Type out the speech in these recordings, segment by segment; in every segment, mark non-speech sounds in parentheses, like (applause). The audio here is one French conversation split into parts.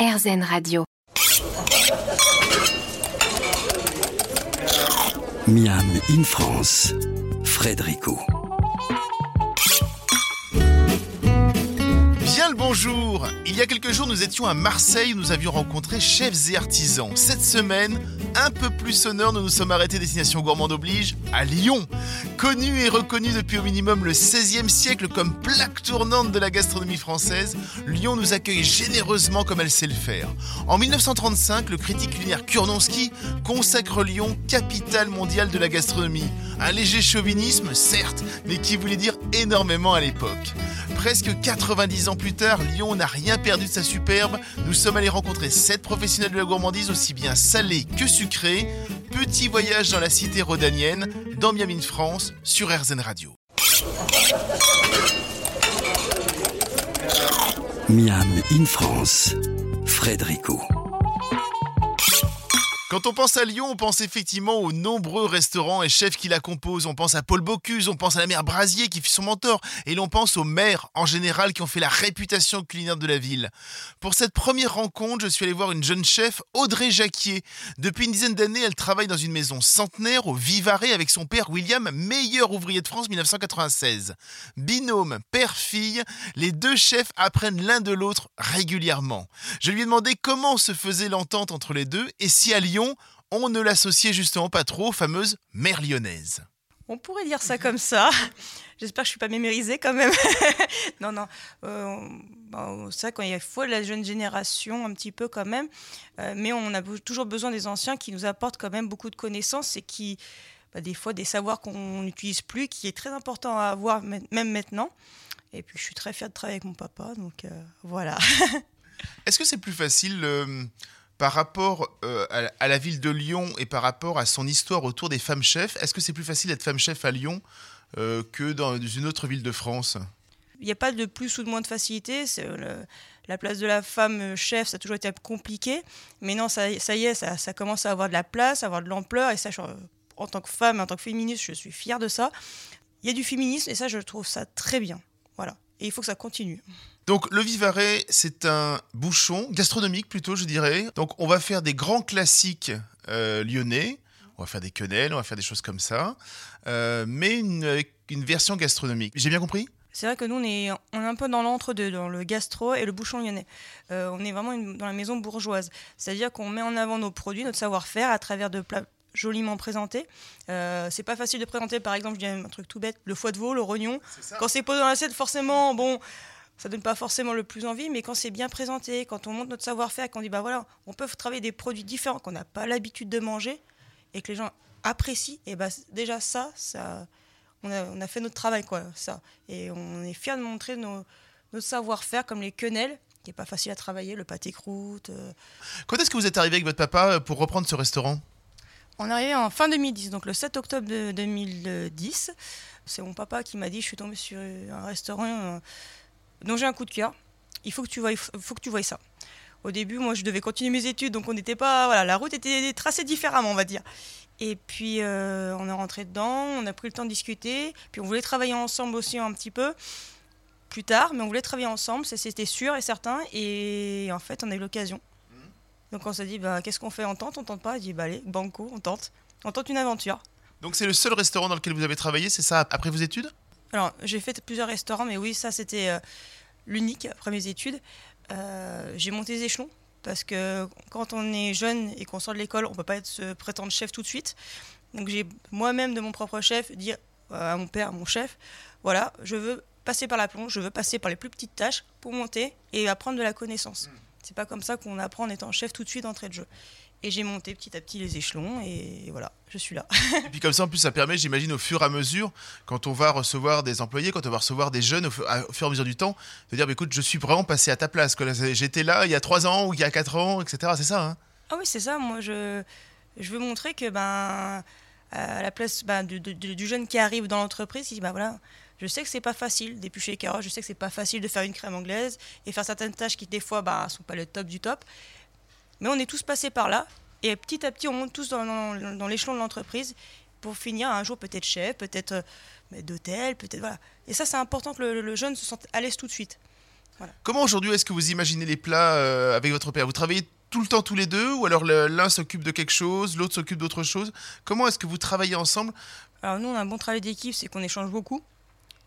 RZN Radio. Miam in France, Frédérico. Bien le bonjour Il y a quelques jours, nous étions à Marseille où nous avions rencontré chefs et artisans. Cette semaine, un peu plus sonore, nous nous sommes arrêtés destination gourmande oblige à Lyon. Connu et reconnu depuis au minimum le XVIe siècle comme plaque tournante de la gastronomie française, Lyon nous accueille généreusement comme elle sait le faire. En 1935, le critique culinaire Kurnonski consacre Lyon capitale mondiale de la gastronomie. Un léger chauvinisme, certes, mais qui voulait dire énormément à l'époque. Presque 90 ans plus tard, Lyon n'a rien perdu de sa superbe. Nous sommes allés rencontrer sept professionnels de la gourmandise aussi bien salés que sucrés. Petit voyage dans la cité rhodanienne, dans Miami, France, sur RZN Radio. Miam in France, Frédérico. Quand on pense à Lyon, on pense effectivement aux nombreux restaurants et chefs qui la composent. On pense à Paul Bocuse, on pense à la mère Brasier qui fut son mentor, et l'on pense aux maires en général qui ont fait la réputation culinaire de la ville. Pour cette première rencontre, je suis allé voir une jeune chef, Audrey Jacquier. Depuis une dizaine d'années, elle travaille dans une maison centenaire au Vivarais avec son père William, meilleur ouvrier de France 1996. Binôme, père-fille, les deux chefs apprennent l'un de l'autre régulièrement. Je lui ai demandé comment se faisait l'entente entre les deux et si à Lyon, on ne l'associait justement pas trop aux fameuses mères lyonnaises. On pourrait dire ça comme ça. J'espère que je suis pas mémorisée quand même. (laughs) non, non. Euh, bon, c'est vrai qu'il faut la jeune génération un petit peu quand même. Euh, mais on a toujours besoin des anciens qui nous apportent quand même beaucoup de connaissances et qui, bah, des fois, des savoirs qu'on n'utilise plus, qui est très important à avoir même maintenant. Et puis, je suis très fière de travailler avec mon papa. Donc, euh, voilà. (laughs) Est-ce que c'est plus facile par rapport euh, à, la ville de Lyon et par rapport à son histoire autour des femmes chefs, est-ce que c'est plus facile d'être femme chef à Lyon euh, que dans une autre ville de France? Il n'y a pas de plus ou de moins de facilité. Le, la place de la femme chef, ça a toujours été compliqué. Mais non, ça, y est, ça, commence à avoir de la place, à avoir de l'ampleur. Et ça, en tant que femme, en tant que féministe, je suis fière de ça. Il y a du féminisme et ça, je trouve ça très bien. Voilà. Et il faut que ça continue. Donc le Vivarais, c'est un bouchon gastronomique plutôt, je dirais. Donc on va faire des grands classiques euh, lyonnais. On va faire des quenelles, on va faire des choses comme ça, euh, mais une, une, version gastronomique. J'ai bien compris? C'est vrai que nous, on est, on est un peu dans l'entre-deux, dans le gastro et le bouchon lyonnais. Euh, on est vraiment une, dans la maison bourgeoise. C'est-à-dire qu'on met en avant nos produits, notre savoir-faire à travers de plats joliment présentés. Euh, c'est pas facile de présenter, par exemple, je dis un truc tout bête, le foie de veau, le rognon. Quand c'est posé dans l'assiette, forcément, bon ça donne pas forcément le plus envie, mais quand c'est bien présenté, quand on montre notre savoir-faire, qu'on dit bah voilà, on peut travailler des produits différents qu'on n'a pas l'habitude de manger et que les gens apprécient, et bah déjà ça, ça, on a, on a fait notre travail quoi, ça, et on est fier de montrer nos, notre savoir-faire comme les quenelles qui est pas facile à travailler, le pâté croûte. Euh. Quand est-ce que vous êtes arrivé avec votre papa euh, pour reprendre ce restaurant? On est arrivé en fin 2010, donc le 7 octobre de 2010. C'est mon papa qui m'a dit je suis tombé sur un restaurant. Euh, donc j'ai un coup de cœur. Il faut que tu vois, faut que tu ça. Au début, moi, je devais continuer mes études, donc on n'était pas, voilà, la route était tracée différemment, on va dire. Et puis euh, on est rentré dedans, on a pris le temps de discuter, puis on voulait travailler ensemble aussi un petit peu plus tard, mais on voulait travailler ensemble, c'était sûr et certain. Et en fait, on a eu l'occasion. Donc on s'est dit, bah, qu'est-ce qu'on fait? On tente, on tente pas Il dit, bah allez, banco, on tente. On tente une aventure. Donc c'est le seul restaurant dans lequel vous avez travaillé, c'est ça, après vos études? Alors, j'ai fait plusieurs restaurants, mais oui, ça, c'était euh, l'unique après mes études. Euh, j'ai monté les échelons parce que quand on est jeune et qu'on sort de l'école, on ne peut pas être, se prétendre chef tout de suite. Donc, j'ai moi-même, de mon propre chef, dire euh, à mon père, à mon chef, voilà, je veux passer par la plonge, je veux passer par les plus petites tâches pour monter et apprendre de la connaissance. Mmh. C'est pas comme ça qu'on apprend en étant chef tout de suite d'entrée de jeu. Et j'ai monté petit à petit les échelons et voilà, je suis là. et puis comme ça, en plus, ça permet, j'imagine, au fur et à mesure, quand on va recevoir des employés, quand on va recevoir des jeunes, au fur, et à mesure du temps, de dire, bah, écoute, je suis vraiment passé à ta place. J'étais là il y a 3 ans ou il y a 4 ans, etc. C'est ça hein Ah oui, c'est ça. Moi, je, je veux montrer que, ben, à la place ben, du, du, du, jeune qui arrive dans l'entreprise, il dit, ben voilà, je sais que c'est pas facile d'éplucher les carottes, je sais que c'est pas facile de faire une crème anglaise et faire certaines tâches qui, des fois, ben, sont pas le top du top. Mais on est tous passés par là. Et petit à petit, on monte tous dans, dans, dans l'échelon de l'entreprise pour finir un jour peut-être chef, peut-être euh, d'hôtel, peut-être voilà. Et ça, c'est important que le, le, jeune se sente à l'aise tout de suite. Comment aujourd'hui est-ce que vous imaginez les plats euh, avec votre père? Vous travaillez tout le temps tous les deux ou alors l'un s'occupe de quelque chose, l'autre s'occupe d'autre chose? Comment est-ce que vous travaillez ensemble? Alors nous, on a un bon travail d'équipe, c'est qu'on échange beaucoup.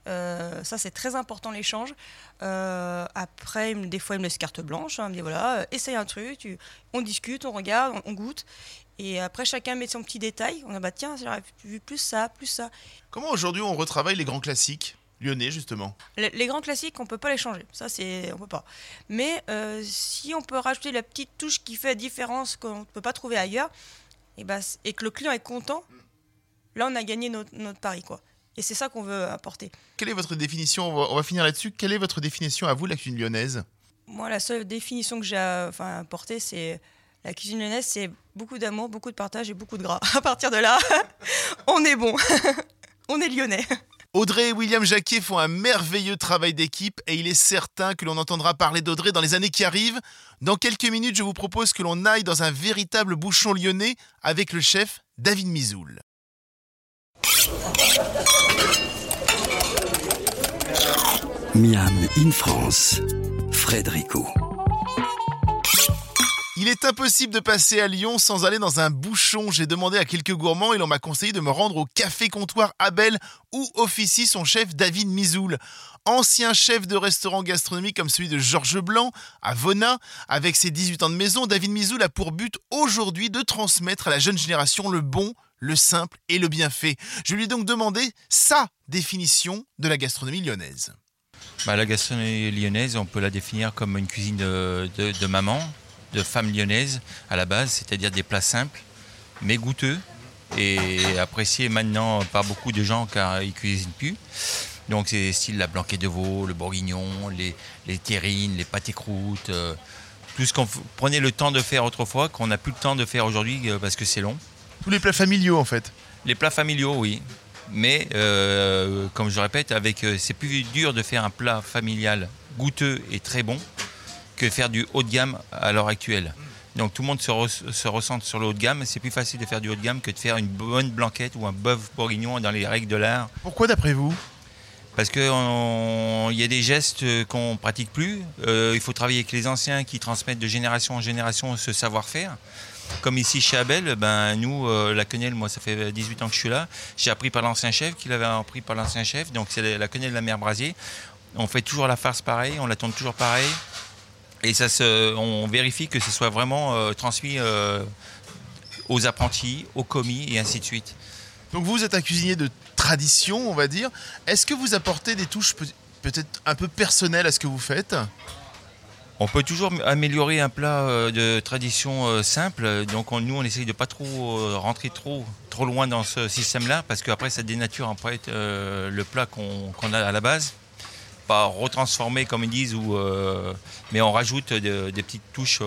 Euh, ça, c'est très important l'échange. Euh, après, il me- des fois, il me laisse carte blanche. hein, il me dit voilà, euh, essaye un truc. tu- on discute, on regarde, on, on goûte. Et après, chacun met son petit détail. On a bah tiens, j'aurais vu plus ça, plus ça. Comment aujourd'hui on retravaille les grands classiques lyonnais justement? Les, les grands classiques, on peut pas les changer. Ça, c'est on peut pas. Mais si on peut rajouter la petite touche qui fait la différence qu'on ne peut pas trouver ailleurs, et, bah, et que le client est content, là, on a gagné notre, notre pari, quoi. Et c'est ça qu'on veut apporter. Quelle est votre définition? On va, on va finir là-dessus. Quelle est votre définition à vous de la cuisine lyonnaise? Moi, la seule définition que j'ai à- enfin, apportée, c'est la cuisine lyonnaise, c'est beaucoup d'amour, beaucoup de partage et beaucoup de gras. (laughs) À partir de là, (laughs) on est bon. (laughs) on est lyonnais. Audrey et William Jacquet font un merveilleux travail d'équipe et il est certain que l'on entendra parler d'Audrey dans les années qui arrivent. Dans quelques minutes, je vous propose que l'on aille dans un véritable bouchon lyonnais avec le chef David Mizoul. Miam in France, Frédérico. Il est impossible de passer à Lyon sans aller dans un bouchon. J'ai demandé à quelques gourmands et l'on m'a conseillé de me rendre au café comptoir Abel où officie son chef David Mizoul. Ancien chef de restaurant gastronomique comme celui de Georges Blanc à Vonin, avec ses 18 ans de maison, David Mizoul a pour but aujourd'hui de transmettre à la jeune génération le bon, le simple et le bien fait. Je lui ai donc demandé sa définition de la gastronomie lyonnaise. Bah, la gastronomie lyonnaise, on peut la définir comme une cuisine de, de- de maman, de femme lyonnaise à la base, c'est-à-dire des plats simples, mais goûteux et appréciés maintenant par beaucoup de gens car ils cuisinent plus. Donc c'est style la blanquette de veau, le bourguignon, les, les terrines, les pâtés croûtes, euh, tout ce qu'on prenait le temps de faire autrefois, qu'on n'a plus le temps de faire aujourd'hui euh, parce que c'est long. Tous les plats familiaux en fait. Les plats familiaux, oui. Mais euh, comme je répète, euh, c'est plus dur de faire un plat familial goûteux et très bon que faire du haut de gamme à l'heure actuelle. Donc tout le monde se, re- se ressent sur le haut de gamme. C'est plus facile de faire du haut de gamme que de faire une bonne blanquette ou un bœuf bourguignon dans les règles de l'art. Pourquoi d'après vous? Parce qu'il y a des gestes qu'on pratique plus. Euh, il faut travailler avec les anciens qui transmettent de génération en génération ce savoir-faire. Comme ici chez Abel, ben, nous, euh, la quenelle, moi ça fait 18 ans que je suis là. J'ai appris par l'ancien chef, qu'il avait appris par l'ancien chef. Donc c'est la quenelle de la mère Brasier. On fait toujours la farce pareil, on la tourne toujours pareil. Et ça on vérifie que ce soit vraiment euh, transmis aux apprentis, aux commis et ainsi de suite. Donc vous êtes un cuisinier de tradition, on va dire. Est-ce que vous apportez des touches peut- peut-être un peu personnelles à ce que vous faites? On peut toujours améliorer un plat euh, de tradition euh, simple. Donc on- nous, on essaye de pas trop euh, rentrer trop, loin dans ce système-là, parce qu'après, ça dénature après euh, le plat qu'on a à la base. Pas retransformer, comme ils disent, mais on rajoute de- des petites touches.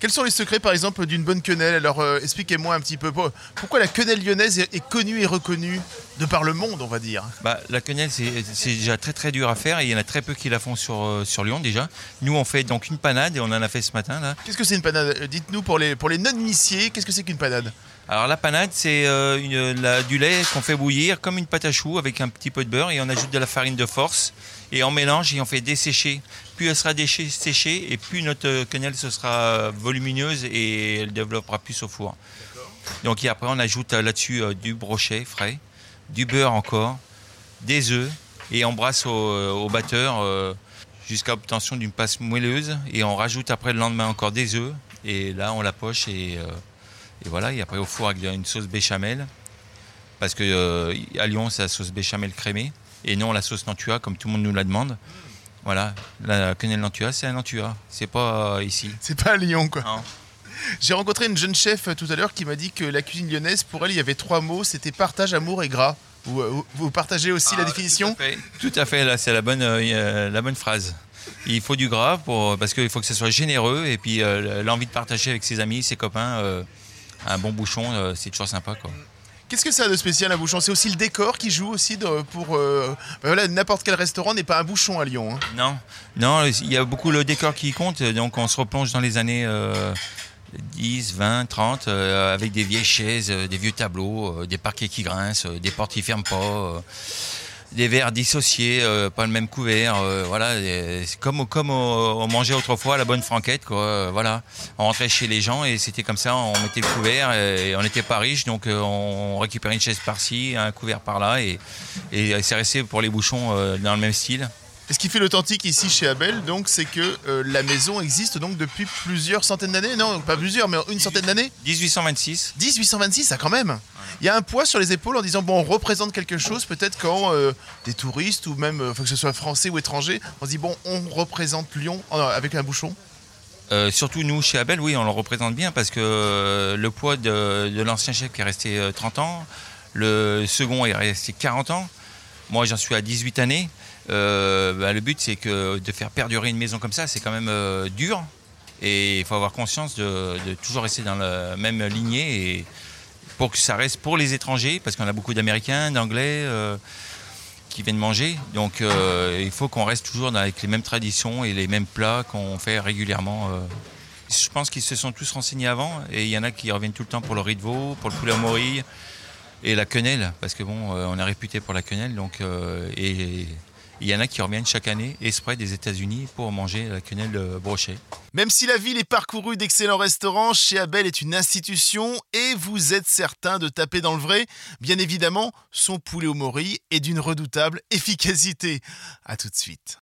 Quels sont les secrets, par exemple, d'une bonne quenelle Alors euh, expliquez-moi un petit peu pour- pourquoi la quenelle lyonnaise est, est connue et reconnue de par le monde, on va dire? Bah, la quenelle, c'est c'est déjà très très dur à faire et il y en a très peu qui la font sur, euh, sur Lyon déjà. Nous, on fait donc une panade et on en a fait ce matin là. Qu'est-ce que c'est une panade? Euh, Dites-nous pour les, pour les non-initiés, qu'est-ce que c'est qu'une panade? Alors la panade, c'est euh, du lait qu'on fait bouillir comme une pâte à choux avec un petit peu de beurre et on ajoute de la farine de force et on mélange et on fait dessécher. Plus elle sera séchée et plus notre euh, quenelle se sera volumineuse et elle développera plus au four. Donc après on ajoute euh, là-dessus euh, du brochet frais, du beurre encore, des œufs et on brasse au, euh, batteur euh, jusqu'à obtention d'une pâte moelleuse et on rajoute après le lendemain encore des œufs et là on la poche et, euh, et voilà et après au four avec une sauce béchamel parce que euh, à Lyon c'est la sauce béchamel crémée et non la sauce Nantua comme tout le monde nous la demande. Voilà, la quenelle Nantua c'est un Nantua, c'est pas euh, ici. C'est pas à Lyon, quoi. Non. J'ai rencontré une jeune chef euh, tout à l'heure qui m'a dit que la cuisine lyonnaise, pour elle, il y avait trois mots c'était partage, amour et gras. Vous, partagez aussi la Ah, définition Tout à fait, Tout à fait, là c'est la bonne, euh, la bonne phrase. Il faut du gras pour, parce qu'il faut que ce soit généreux et puis euh, l'envie de partager avec ses amis, ses copains, euh, un bon bouchon, euh, c'est toujours sympa quoi. Qu'est-ce que ça a de spécial un bouchon? C'est aussi le décor qui joue aussi de- pour. euh, ben voilà, n'importe quel restaurant n'est pas un bouchon à Lyon. hein. Non, non, il y a beaucoup le décor qui compte, donc on se replonge dans les années euh, 10, 20, 30, euh, avec des vieilles chaises, euh, des vieux tableaux, euh, des parquets qui grincent, euh, des portes qui ferment pas, euh, des verres dissociés, euh, pas le même couvert. euh, voilà, comme on, mangeait autrefois à la bonne franquette, quoi. euh, voilà, on rentrait chez les gens et c'était comme ça. On mettait le couvert et on n'était pas riche, donc on récupérait une chaise par-ci, un couvert par-là et, et c'est resté pour les bouchons dans le même style. Et ce qui fait l'authentique ici chez Abel, donc, c'est que euh, la maison existe donc depuis plusieurs centaines d'années. Non, pas plusieurs, mais une centaine d'années. 1826. 1826, ça quand même. Il y a un poids sur les épaules en disant bon, on représente quelque chose. Peut-être quand euh, des touristes ou même, euh, que ce soit français ou étranger, on se dit bon, on représente Lyon avec un bouchon. Euh, surtout nous chez Abel, oui, on le représente bien parce que euh, le poids de, de l'ancien chef qui est resté euh, 30 ans, le second est resté 40 ans. Moi, j'en suis à 18 années. Euh, bah, le but, c'est que de faire perdurer une maison comme ça, c'est quand même euh, dur. Et il faut avoir conscience de, toujours rester dans la même lignée et pour que ça reste pour les étrangers, parce qu'on a beaucoup d'Américains, d'Anglais euh, qui viennent manger. Donc il faut qu'on reste toujours avec les mêmes traditions et les mêmes plats qu'on fait régulièrement. Je pense qu'ils se sont tous renseignés avant et il y en a qui reviennent tout le temps pour le riz de veau, pour le poulet à morille et la quenelle, parce que bon, on est réputé pour la quenelle. Donc, et il y en a qui reviennent chaque année exprès des États-Unis pour manger la quenelle brochée. Même si la ville est parcourue d'excellents restaurants, chez Abel est une institution et vous êtes certain de taper dans le vrai. Bien évidemment, son poulet au mori est d'une redoutable efficacité. À tout de suite.